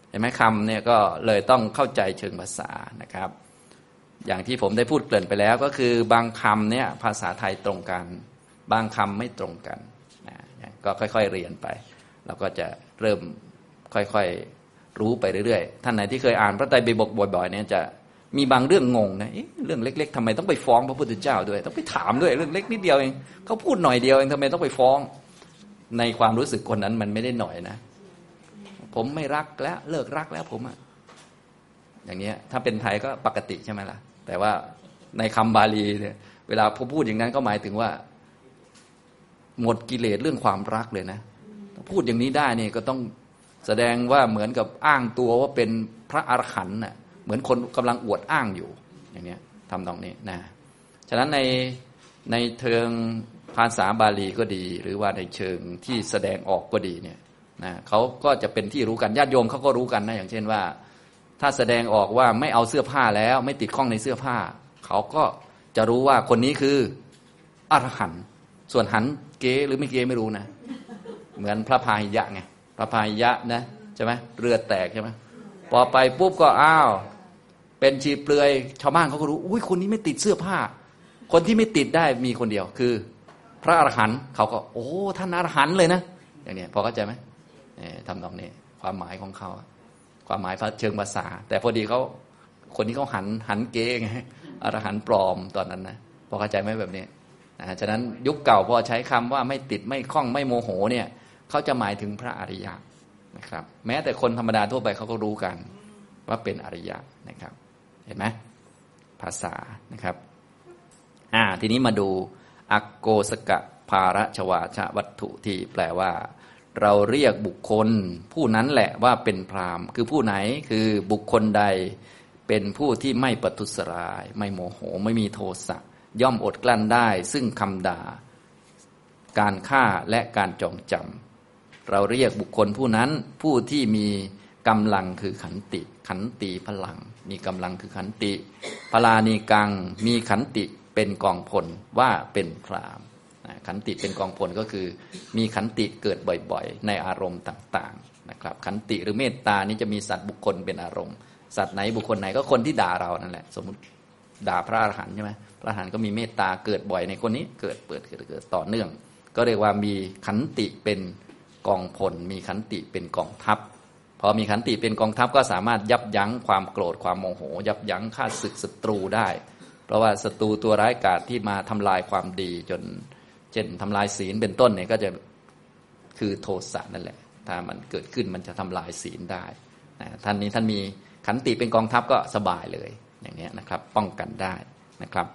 เห็นไหมคำเนี่ยก็เลยต้องเข้าใจเชิงภาษานะครับ อย่างที่ผมได้พูดเกริ่นไปแล้ว ก็คือบางคำเนี่ยภาษาไทยตรงกัน บางคำไม่ตรงกันนะก็ค่อยๆเรียนไป เราก็จะเริ่มค่อยๆรู้ไปเรื่อยๆ ท่านไหนที่เคยอ่านพระไตรปิฎกบ่อยๆเนี่ยจะมีบางเรื่องงงนะเรื่องเล็ก ๆทำไมต้องไปฟ้องพระพุทธเจ้าด้วย ต้องไปถามด้วยเรื่องเล็กนิดเดียวเองเขาพูดหน่อยเดียวเองทำไมต้องไปฟ้อง ในความรู้สึกคนนั้นมันไม่ได้หน่อยนะ ผมไม่รักแล้วเลิกรักแล้วผมอะอย่างเนี้ยถ้าเป็นไทยก็ปกติใช่ไหมล่ะ แต่ว่าในคำบาลีเนี่ยเวลาพอพูดอย่างนั้นก็หมายถึงว่า หมดกิเลสเรื่องความรักเลยนะ พูดอย่างนี้ได้เนี่ยก็ต้องแสดงว่าเหมือนกับอ้างตัวว่าเป็นพระอรหันต์น่ะเหมือนคนกำลังอวดอ้างอยู่ อย่างเนี้ยทำตรงนี้นะฉะนั้นในในเชิงภาษาบาลีก็ดี หรือว่าในเชิงที่แสดงออกก็ดีเนี่ยนะเขาก็จะเป็นที่รู้กันญาติโยมเขาก็รู้กันนะอย่างเช่นว่า ถ้าแสดงออกว่าไม่เอาเสื้อผ้าแล้วไม่ติดข้องในเสื้อผ้า เขาก็จะรู้ว่าคนนี้คืออรหันต์ส่วนหันเก๋หรือไม่เก๋ไม่รู้นะ เหมือนพระพาหิยะไงพระพาหิยะนะใช่ไหมเรือแตกใช่ไหมพอไปปุ๊บก็อ้าว เป็นชีเปลือยชาวบ้านเขาก็รู้อุ้ยคนนี้ไม่ติดเสื้อผ้า คนที่ไม่ติดได้มีคนเดียวคือ พระอรหันต์เขาก็ โอ้ท่านอรหันต์เลยนะ อย่างนี้พอเข้าใจไหมทำตรงนี้ ความหมายของเขา ความหมายเชิงภาษา แต่พอดีเขาคนนี้เขาหันหันเก๋ไงอรหันปลอมตอนนั้นนะพอเข้าใจไหมแบบนี้นะฉะนั้นยุคเก่าพอใช้คำว่าไม่ติดไม่คล้องไม่โมโหเนี่ยเขาจะหมายถึงพระอริยะนะครับ แม้แต่คนธรรมดาทั่วไปเขาก็รู้กัน ว่าเป็นอริยะนะครับ เห็นไหมภาษานะครับอ่าทีนี้มาดูอักโกสกะภาระชวาชวัตถุที่แปลว่า เราเรียกบุคคล ผู้นั้นแหละว่าเป็นพรามคือผู้ไหนคือบุคคลใด เป็นผู้ที่ไม่ปทุสราย ไม่โมโหไม่มีโทสะย่อมอดกลั้นได้ ซึ่งคำด่า การฆ่าและการจองจำเราเรียกบุคคลผู้นั้นผู้ที่มีกำลังคือขันติ ขันติพลัง มีกำลังคือขันติ พลานีกังมีขันติเป็นกองพลว่าเป็นพราม ขันติเป็นกองพลก็คือมีขันติเกิดบ่อยๆ ในอารมณ์ต่างๆนะครับขันติหรือเมตตานี้จะมีสัตว์บุคคลเป็นอารมณ์ สัตว์ไหนบุคคลไหนก็คนที่ด่าเรานั่นแหละ สมมติด่าพระอรหันต์ใช่ไหมพระอรหันต์ก็มีเมตตาเกิดบ่อยในคนนี้เกิดเปิดเกิดเกิดต่อเนื่อง ก็เรียกว่ามีขันติเป็นกองพลมีขันติเป็นกองทัพพอมีขันติเป็นกองทัพก็สามารถยับยั้งความโกรธความโมโห ยับยั้งฆ่าศึกศัตรูได้ เพราะว่าศัตรูตัวร้ายกาจที่มาทำลายความดีจน เช่นทำลายศีลเป็นต้นเนี่ยก็จะคือโทสะนั่นแหละ ถ้ามันเกิดขึ้นมันจะทำลายศีลได้ท่านนี้ท่านมีขันติเป็นกองทัพก็สบายเลยอย่างนี้นะครับ ป้องกันได้นะครับ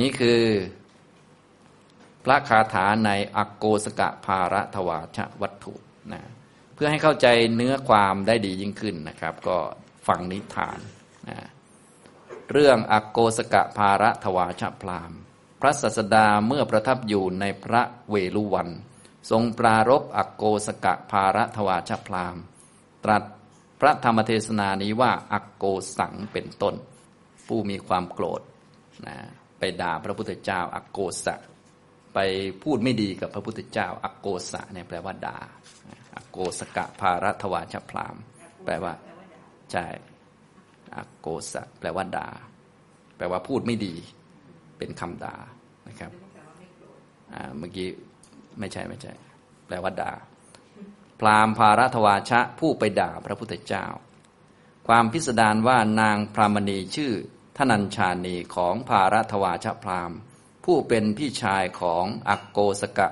นี่คือพระคาถาในอักโกสกะภาระทวาชวัตถุนะเพื่อให้เข้าใจเนื้อความได้ดียิ่งขึ้นนะครับ ก็ฟังนิทานนะเรื่องอักโกสกะภาระทวาชพราม พระสัสดาเมื่อประทับอยู่ในพระเวลุวัน ทรงปรารบอักโกสกะภาระทวาชพรามตรัสพระธรรมเทศนานี้ว่าอักโกสังเป็นต้น ผู้มีความโกรธนะไปด่าพระพุทธเจ้าอักโกสะไปพูดไม่ดีกับพระพุทธเจ้า อักโกสะเนี่ยแปลว่าด่าอักโกสกะภารัทวาชพรามแปลว่าใช่อักโกสะแปลว่าด่าแปลว่าพูดไม่ดี เป็นคำด่านะครับเมื่อกี้ไม่ใช่ไม่ใช่ แปลว่าด่า พราหมณ์ภารัทวาชะผู้ไปด่าพระพุทธเจ้า ความพิสดารว่านางพรามณีชื่อทนัญชานีของภารัทวาชะพราหมณ์ ผู้เป็นพี่ชายของอักโกสกะ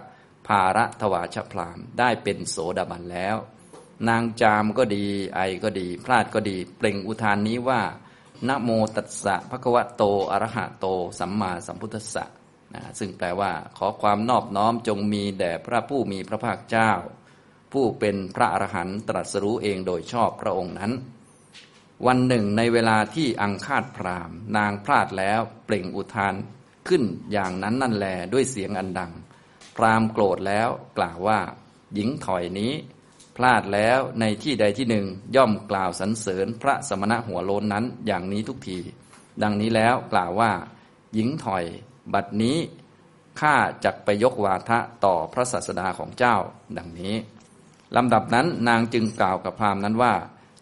ภารัทวาชะพราหมณ์ ได้เป็นโสดาบันแล้ว นางจามก็ดีไอก็ดี พลาดก็ดี เปล่งอุทานนี้ว่า นะโมตัสสะภะคะวะโตอรหะโต สัมมาสัมพุทธัสสะนะซึ่งแปลว่าขอความนอบน้อมจงมีแด่พระผู้มีพระภาคเจ้า ผู้เป็นพระอรหันต์ตรัสรู้เองโดยชอบพระองค์นั้น วันหนึ่งในเวลาที่อังคาดพรามนางพลาดแล้วเปล่งอุทานขึ้นอย่างนั้นนั่นแลด้วยเสียงอันดัง พรามโกรธแล้วกล่าวว่า หญิงถอยนี้ พลาดแล้วในที่ใดที่หนึ่ง ย่อมกล่าวสรรเสริญพระสมณะหัวโลนนั้นอย่างนี้ทุกที ดังนี้แล้วกล่าวว่า หญิงถอย บัดนี้ข้าจักไปยกวาทะต่อพระศาสดาของเจ้า ดังนี้ลำดับนั้นนางจึงกล่าวกับพราหมณ์นั้นว่า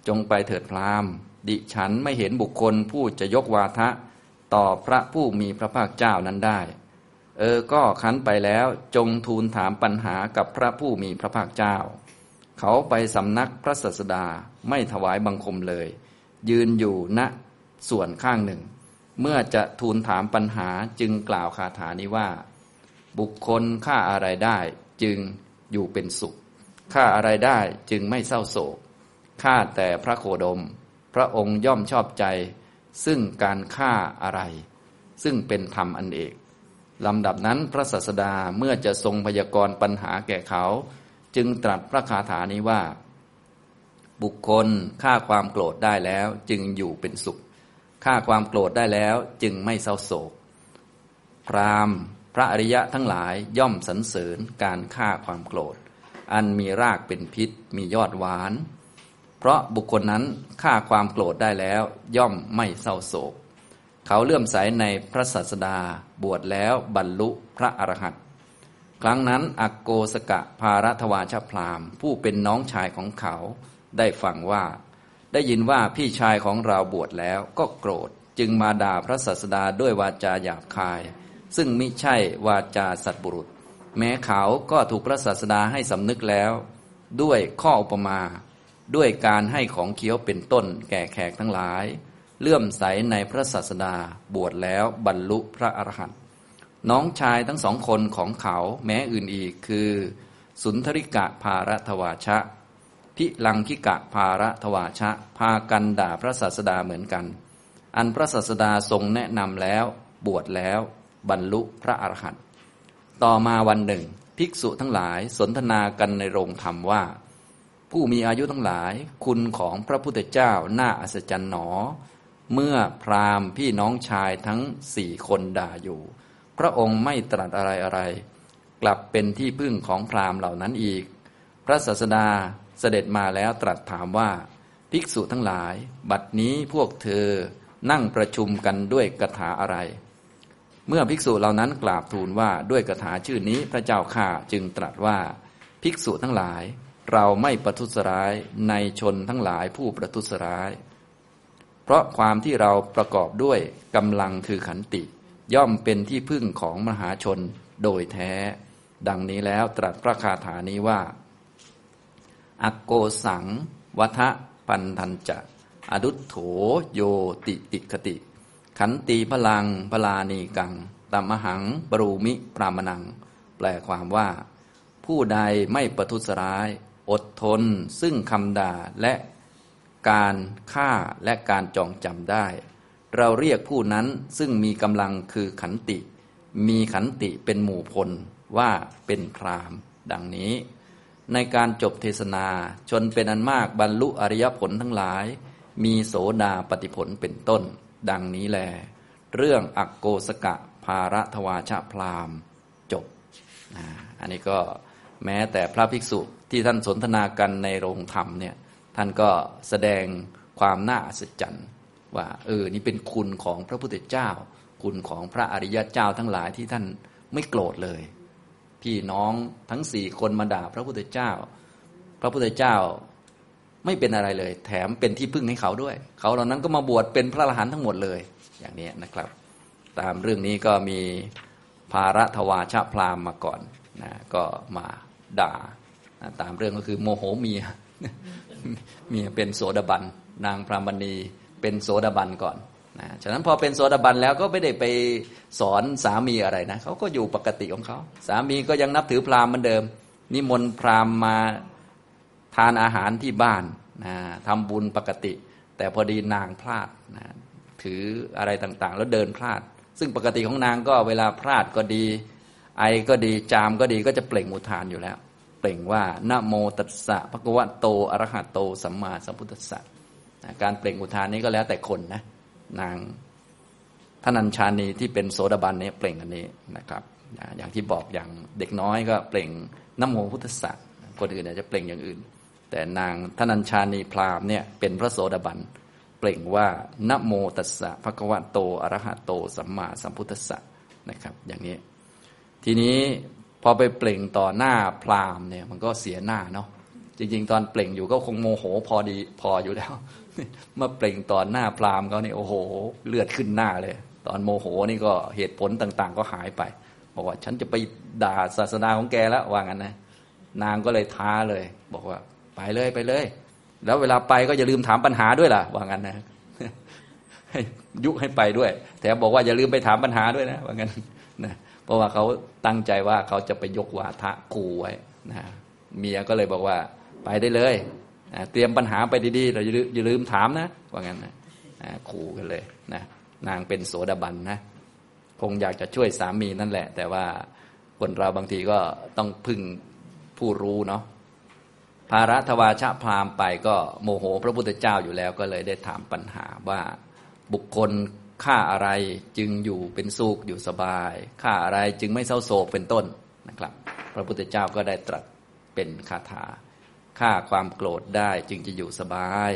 จงไปเถิดพราหมณ์ ดิฉันไม่เห็นบุคคลผู้จะยกวาทะต่อพระผู้มีพระภาคเจ้านั้นได้ เออก็คันไปแล้วจงทูลถามปัญหากับพระผู้มีพระภาคเจ้า เขาไปสำนักพระศาสดาไม่ถวายบังคมเลย ยืนอยู่ณส่วนข้างหนึ่ง เมื่อจะทูลถามปัญหาจึงกล่าวคาถานี้ว่า บุคคลฆ่าอะไรได้จึงอยู่เป็นสุขฆ่าอะไรได้จึงไม่เศร้าโศกฆ่าแต่พระโคดม พระองค์ย่อมชอบใจ ซึ่งการฆ่าอะไร ซึ่งเป็นธรรมอันเอกลำดับนั้นพระศาสดาเมื่อจะทรงพยากรณ์ปัญหาแก่เขา จึงตรัสพระคาถานี้ว่า บุคคลฆ่าความโกรธได้แล้วจึงอยู่เป็นสุขฆ่าความโกรธได้แล้วจึงไม่เศร้าโศก พรามพระอริยะทั้งหลายย่อมสรรเสริญการฆ่าความโกรธ อันมีรากเป็นพิษมียอดหวาน เพราะบุคคลนั้นฆ่าความโกรธได้แล้วย่อมไม่เศร้าโศก เขาเลื่อมใสในพระศาสดาบวชแล้วบรรลุพระอรหันต ครั้งนั้นอักโกสกะภารัทวาชพรามผู้เป็นน้องชายของเขา ได้ฟังว่า ได้ยินว่าพี่ชายของเราบวชแล้วก็โกรธจึงมาด่าพระศาสดาด้วยวาจาหยาบคาย ซึ่งมิใช่วาจาสัตบุรุษ แม้เขาก็ถูกพระศาสดาให้สำนึกแล้ว ด้วยข้ออุปมา ด้วยการให้ของเคี้ยวเป็นต้นแก่แขกทั้งหลาย เลื่อมใสในพระศาสดาบวชแล้วบรรลุพระอรหันต์ น้องชายทั้งสองคนของเขาแม้อื่นอีกคือ สุนทริกะภารทวาชะพิลังคิกะภารทวาชะ พากันด่าพระศาสดาเหมือนกัน อันพระศาสดาทรงแนะนำแล้วบวชแล้วบรรลุพระอรหันต์ต่อมาวันหนึ่ง ภิกษุทั้งหลายสนทนากันในโรงธรรมว่า ผู้มีอายุทั้งหลาย คุณของพระพุทธเจ้าน่าอัศจรรย์หนอ เมื่อพราหมณ์พี่น้องชายทั้งสี่คนด่าอยู่ พระองค์ไม่ตรัสอะไรอะไร กลับเป็นที่พึ่งของพราหมณ์เหล่านั้นอีก พระศาสดาเสด็จมาแล้วตรัสถามว่า ภิกษุทั้งหลาย บัดนี้พวกเธอนั่งประชุมกันด้วยกถาอะไร เมื่อภิกษุเหล่านั้นกราบทูลว่าด้วยกถาชื่อนี้พระเจ้าข่าจึงตรัสว่า ภิกษุทั้งหลาย เราไม่ประทุษร้ายในชนทั้งหลายผู้ประทุษร้าย เพราะความที่เราประกอบด้วยกำลังคือขันติ ย่อมเป็นที่พึ่งของมหาชนโดยแท้ ดังนี้แล้วตรัสพระคาถานี้ว่าอักโกสังวัฏปันทันจะอดุโถโยติติคติ ขันตีพลังพลานีกังตมหังปรูมิปรามนัง แปลความว่า ผู้ใดไม่ประทุษร้าย อดทน ซึ่งคำด่าและการฆ่าและการจองจำได้ เราเรียกผู้นั้นซึ่งมีกำลังคือขันติ มีขันติเป็นหมู่พลว่าเป็นพรามดังนี้ ในการจบเทศนาชนเป็นอันมากบรรลุอริยผลทั้งหลาย มีโสดาปฏิผลเป็นต้น ดังนี้แล เรื่องอักโกสกะภาระทวาชพรามจบ อันนี้ก็แม้แต่พระภิกษุที่ท่านสนทนากันในโรงธรรมเนี่ยท่านก็แสดงความน่าอัศจรรย์ ว่า เออ นี่เป็นคุณของพระพุทธเจ้า คุณของพระอริยเจ้าทั้งหลายที่ท่านไม่โกรธเลย พี่น้องทั้งสี่คนมาด่าพระพุทธเจ้า พระพุทธเจ้าไม่เป็นอะไรเลย แถมเป็นที่พึ่งให้เขาด้วย เขาเหล่านั้นก็มาบวชเป็นพระอรหันต์ทั้งหมดเลย อย่างนี้นะครับ ตามเรื่องนี้ก็มีภาระทวาชพรามมาก่อนนะก็มาด่าตามเรื่องก็คือโมโหเมียเมียเป็นโสดาบัน นางพรามณี เป็นโสดาบันก่อนนะฉะนั้นพอเป็นโสดาบันแล้วก็ไม่ได้ไปสอนสามีอะไรนะเขาก็อยู่ปกติของเขา สามีก็ยังนับถือพราหมณ์เหมือนเดิม นิมนต์พราหมณ์มาทานอาหารที่บ้านนะทำบุญปกติ แต่พอดีนางพลาดนะถืออะไรต่างๆ แล้วเดินพลาด ซึ่งปกติของนางก็เวลาพลาดก็ดี ไอก็ดีจามก็ดีก็จะเปล่งอุทานอยู่แล้ว เปล่งว่านะโมตัสสะภะคะวะโตอรหะโตสัมมาสัมพุทธัสสะ การเปล่งอุทานนี้ก็แล้วแต่คนนะ นางท่านัญชานีที่เป็นโสดาบันเนี่ยเปล่งอันนี้นะครับ อย่างที่บอกอย่างเด็กน้อยก็เปล่งน้ำโมพุทธสัตว์คนอื่นอาจจะเปล่งอย่างอื่น แต่นางธนัญชานีพราหมณ์เนี่ยเป็นพระโสดาบันเปล่งว่านโมตัสสะภะคะวะโตอะระหะโตสัมมาสัมพุทธสสะนะครับ อย่างนี้ ทีนี้พอไปเปล่งต่อหน้าพราหมณ์เนี่ยมันก็เสียหน้าเนาะจริง ๆ ตอนเปล่งอยู่ก็คงโมโหพอดีพออยู่แล้ว มาเปล่งต่อหน้าพราหมณ์เขาเนี่ยโอ้โห เลือดขึ้นหน้าเลย ตอนโมโหนี่ก็เหตุผลต่าง ๆ ก็หายไปบอกว่าฉันจะไปด่าศาสนาของแกแล้วว่างั้นนะ นางก็เลยท้าเลย บอกว่า ไปเลยไปเลย แล้วเวลาไปก็อย่าลืมถามปัญหาด้วยล่ะ ว่างั้นนะให้ยุให้ไปด้วยแต่บอกว่าอย่าลืมไปถามปัญหาด้วยนะว่างั้นนะเพราะว่าเขาตั้งใจว่าเขาจะไปยกวาทะกูไว้นะเมียก็เลยบอกว่า ไปได้เลย เตรียมปัญหาไปดีๆเราอย่าลืมถามนะว่างั้นนะขู่กันเลยนะนางเป็นโสดาบันนะคงอยากจะช่วยสามีนั่นแหละ แต่ว่าคนเราบางทีก็ต้องพึ่งผู้รู้เนาะภาระทวาชะพรามไปก็โมโหพระพุทธเจ้าอยู่แล้วก็เลยได้ถามปัญหาว่าบุคคลฆ่าอะไรจึงอยู่เป็นสุขอยู่สบายฆ่าอะไรจึงไม่เศร้าโศกเป็นต้นนะครับ พระพุทธเจ้าก็ได้ตรัสเป็นคาถา ฆ่าความโกรธได้จึงจะอยู่สบาย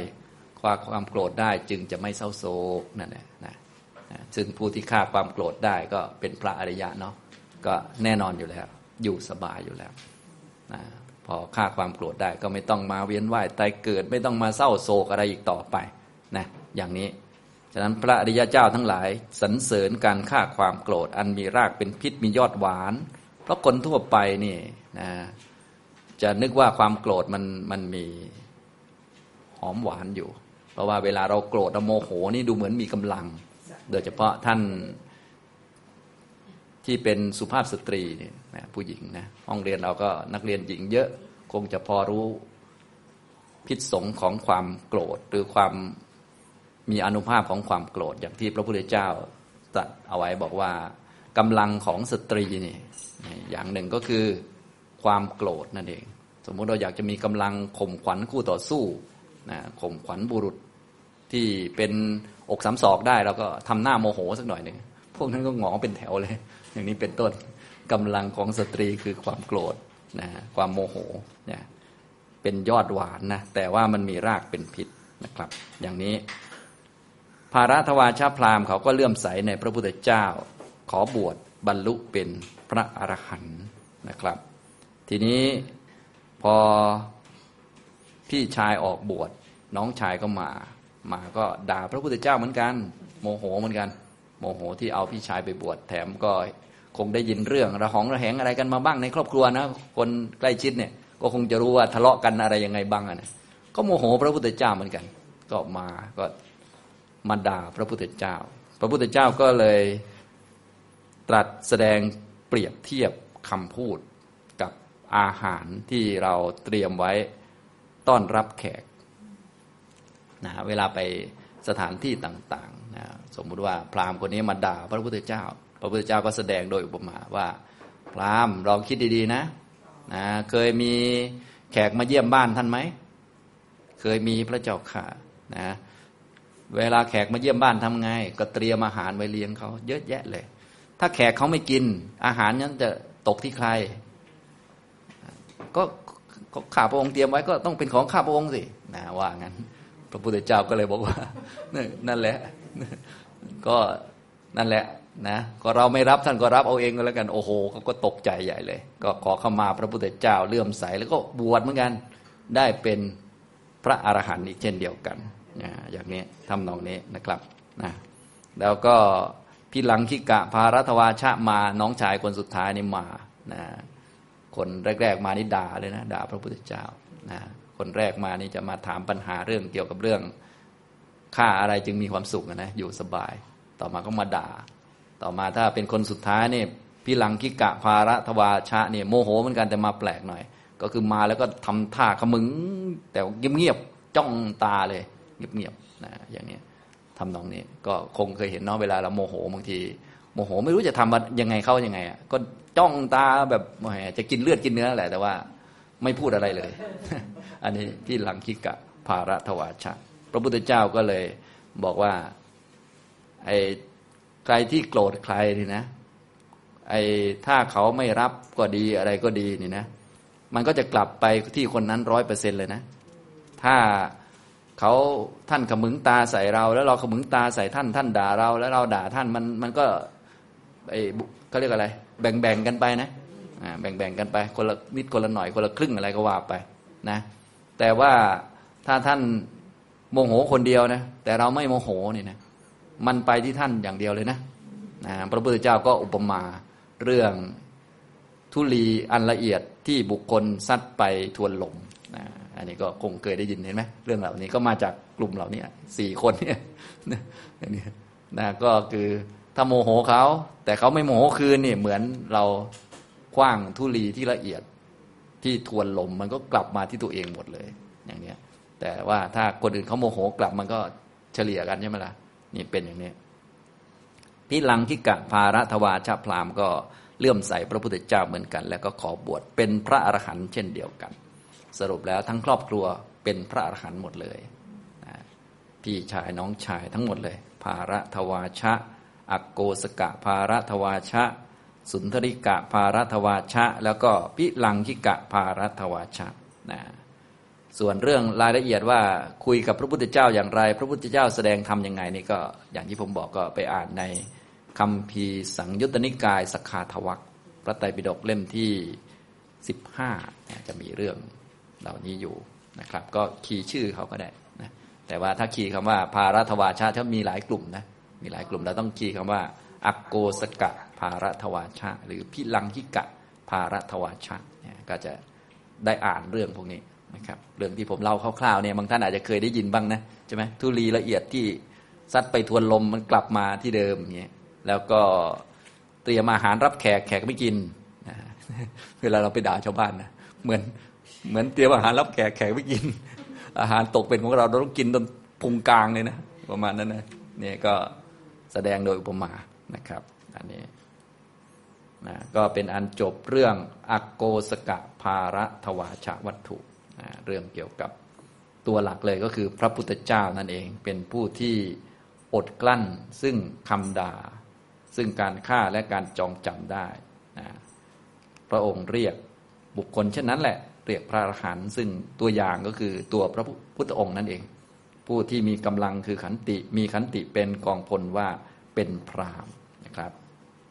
ฆ่าความโกรธได้จึงจะไม่เศร้าโศกนั่นแหละนะซึ่งผู้ที่ฆ่าความโกรธได้ก็เป็นพระอริยะเนาะก็แน่นอนอยู่แล้ว อยู่สบายอยู่แล้วนะพอฆ่าความโกรธได้ก็ไม่ต้องมาเวียนว่ายตายเกิด ไม่ต้องมาเศร้าโศกอะไรอีกต่อไปนะอย่างนี้ฉะนั้นพระอริยเจ้าทั้งหลายสรรเสริญการฆ่าความโกรธ อันมีรากเป็นพิษมียอดหวาน เพราะคนทั่วไปนี่นะ จะนึกว่าความโกรธมันมันมีหอมหวานอยู่ เพราะว่าเวลาเราโกรธเราโมโหนี่ดูเหมือนมีกำลัง โดยเฉพาะท่านที่เป็นสุภาพสตรีเนี่ยนะผู้หญิงนะห้องเรียนเราก็นักเรียนหญิงเยอะคงจะพอรู้พิษสงของความโกรธ หรือความมีอนุภาพของความโกรธ อย่างที่พระพุทธเจ้าตรัสเอาไว้บอกว่ากำลังของสตรีนี่อย่างหนึ่งก็คือ ความโกรธนั่นเอง สมมุติเราอยากจะมีกำลังข่มขวัญคู่ต่อสู้นะข่มขวัญบุรุษที่เป็นอกสามศอกได้เราก็ทำหน้าโมโหสักหน่อยหนึ่งพวกนั้นก็หงอเป็นแถวเลย อย่างนี้เป็นต้นกำลังของสตรีคือความโกรธนะความโมโหเนี่ยเป็นยอดหวานนะแต่ว่ามันมีรากเป็นพิษนะครับ อย่างนี้ ภารัทวาชาพรามเขาก็เลื่อมใสในพระพุทธเจ้า ขอบวชบรรลุเป็นพระอรหันต์นะครับ ทีนี้พอพี่ชายออกบวชน้องชายก็มา มาก็ด่าพระพุทธเจ้าเหมือนกัน โมโหเหมือนกัน โมโหที่เอาพี่ชายไปบวชแถมก็คงได้ยินเรื่องระหองระแหงอะไรกันมาบ้างในครอบครัวนะคนใกล้ชิดเนี่ยก็คงจะรู้ว่าทะเลาะกันอะไรยังไงบ้างนะก็โมโหพระพุทธเจ้าเหมือนกัน ก็มาก็มาด่าพระพุทธเจ้า พระพุทธเจ้าก็เลยตรัสแสดงเปรียบเทียบคำพูด อาหารที่เราเตรียมไว้ต้อนรับแขกนะเวลาไปสถานที่ต่างๆนะสมมุติว่าพราหมณ์คนนี้มาด่าพระพุทธเจ้า พระพุทธเจ้าก็แสดงโดยอุปมาว่า พราหมณ์ลองคิดดีๆนะนะเคยมีแขกมาเยี่ยมบ้านท่านไหม เคยมีพระเจ้าค่ะนะเวลาแขกมาเยี่ยมบ้านทำไง ก็เตรียมอาหารไว้เลี้ยงเขาเยอะแยะเลย ถ้าแขกเขาไม่กินอาหารนั้นจะตกที่ใคร ก็ข้าพระองค์เตรียมไว้ก็ต้องเป็นของข้าพระองค์สินะว่างั้น พระพุทธเจ้าก็เลยบอกว่านั่นแหละ ก็นั่นแหละนะก็เราไม่รับท่านก็รับเอาเองก็แล้วกันโอ้โหเขาก็ตกใจใหญ่เลย ก็ขอเข้ามาพระพุทธเจ้าเลื่อมใสแล้วก็บวชเหมือนกัน ได้เป็นพระอรหันต์อีกเช่นเดียวกันอย่างนี้ทำนองนี้นะครับนะแล้วก็พี่หลังคิกะพารัตวาชะมาน้องชายคนสุดท้ายนี่มานะ คนแรก ๆ มานี่ด่าเลยนะด่าพระพุทธเจ้านะคนแรกมานี่จะมาถามปัญหาเรื่องเกี่ยวกับเรื่องค่าอะไรจึงมีความสุขนะอยู่สบาย ต่อมาก็มาด่า ต่อมาถ้าเป็นคนสุดท้ายนี่พี่หลังคิกะพารัตวาชะเนี่ยโมโหเหมือนกันแต่มาแปลกหน่อย ก็คือมาแล้วก็ทำท่าขมึง แต่เงียบๆจ้องตาเลยเงียบๆนะอย่างนี้ทำนองนี้ก็คงเคยเห็นเนาะเวลาเราโมโหบางที มโหไม่รู้จะทำยังไงเข้ายังไงอะก็จ้องตาแบบจะกินเลือดกินเนื้อแหละแต่ว่า ไม่พูดอะไรเลย อันนี้ที่หลังคิกะภาระทวาชะพระพุทธเจ้าก็เลยบอกว่าไอ้ใครที่โกรธใครนี่นะ ไอ้ถ้าเขาไม่รับก็ดีอะไรก็ดีนี่นะ มันก็จะกลับไปที่คนนั้นร้อยเปอร์เซ็นเลยนะ ถ้าเขาท่านขมึงตาใส่เรา แล้วเราขมึงตาใส่ท่านท่านด่าเรา แล้วเราด่าท่านมันมันก็ ไอ้เขาเรียกอะไร แบ่งแบ่งกันไปนะแบ่งแบ่งกันไปคนละนิดคนละหน่อยคนละครึ่งอะไรก็ว่าไปนะ แต่ว่าถ้าท่านโมโหคนเดียวนะแต่เราไม่โมโหนี่นะมันไปที่ท่านอย่างเดียวเลยนะนะพระพุทธเจ้าก็อุปมาเรื่องทุลีอันละเอียดที่บุคคลซัดไปทวนลมนะอันนี้ก็คงเคยได้ยินเห็นไหมเรื่องเหล่านี้ก็มาจากกลุ่มเหล่านี้สี่คนเนี่ยนะอย่างนี้นะก็คือ ถ้าโมโหเขา แต่เขาไม่โมโหคืนนี่เหมือนเราคว้างทุลีที่ละเอียดที่ทวนลมมันก็กลับมาที่ตัวเองหมดเลย อย่างเนี้ย แต่ว่าถ้าคนอื่นเขาโมโหกลับมันก็เฉลี่ยกันใช่ไหมล่ะนี่เป็นอย่างนี้พิลังคิกะภาระทวาชาพรามก็เลื่อมใสพระพุทธเจ้าเหมือนกัน แล้วก็ขอบวชเป็นพระอรหันต์เช่นเดียวกัน สรุปแล้วทั้งครอบครัวเป็นพระอรหันต์หมดเลยพี่ชายน้องชายทั้งหมดเลย ภาระทวาชะ อักโกสกะภาระทวาชะ สุนทริกะภารัตวาชะ แล้วก็พิลังคิกะภารัตวาชะนะส่วนเรื่องรายละเอียดว่าคุยกับพระพุทธเจ้าอย่างไร พระพุทธเจ้าแสดงธรรมยังไงนี่ก็อย่างที่ผมบอกก็ไปอ่านในคำพีสังยุตตนิกายสกขาทวักพระไตรปิฎกเล่มที่สิบห้าจะมีเรื่องเหล่านี้อยู่นะครับ ก็คีย์ชื่อเขาก็ได้นะแต่ว่าถ้าคีย์คำว่าภารัตวาชะถ้ามีหลายกลุ่มนะ มีหลายกลุ่มเราต้องคีย์คำว่า อักโกสกะภารัตวาชะ หรือพิลังคิกะภารัตวาชะเนี่ยก็จะได้อ่านเรื่องพวกนี้นะครับเรื่องที่ผมเล่าคร่าวๆเนี่ยบางท่านอาจจะเคยได้ยินบ้างนะใช่ไหมทุลีละเอียดที่ซัดไปทวนลมมันกลับมาที่เดิมอย่างเงี้ยแล้วก็เตรียมอาหารรับแขกแขกไม่กินเวลาเราไปด่าชาวบ้านนะเหมือนเหมือนเตรียมอาหารรับแขกแขกไม่กิน อาหารตกเป็นของเราเราต้องกินจนพุงกลางเลยนะประมาณนั้นนะเนี่ยก็ แสดงโดยอุปมานะครับอันนี้นะก็เป็นอันจบเรื่องอักโกสกะภาระทวาชวัตถุนะเรื่องเกี่ยวกับตัวหลักเลยก็คือพระพุทธเจ้านั่นเองเป็นผู้ที่อดกลั้นซึ่งคำด่า ซึ่งการฆ่าและการจองจำได้นะพระองค์เรียกบุคคลเช่นนั้นแหละ เรียกพระอรหันต์ซึ่งตัวอย่างก็คือตัวพระพุทธองค์นั่นเอง ผู้ที่มีกำลังคือขันติ มีขันติเป็นกองพลว่าเป็นพราม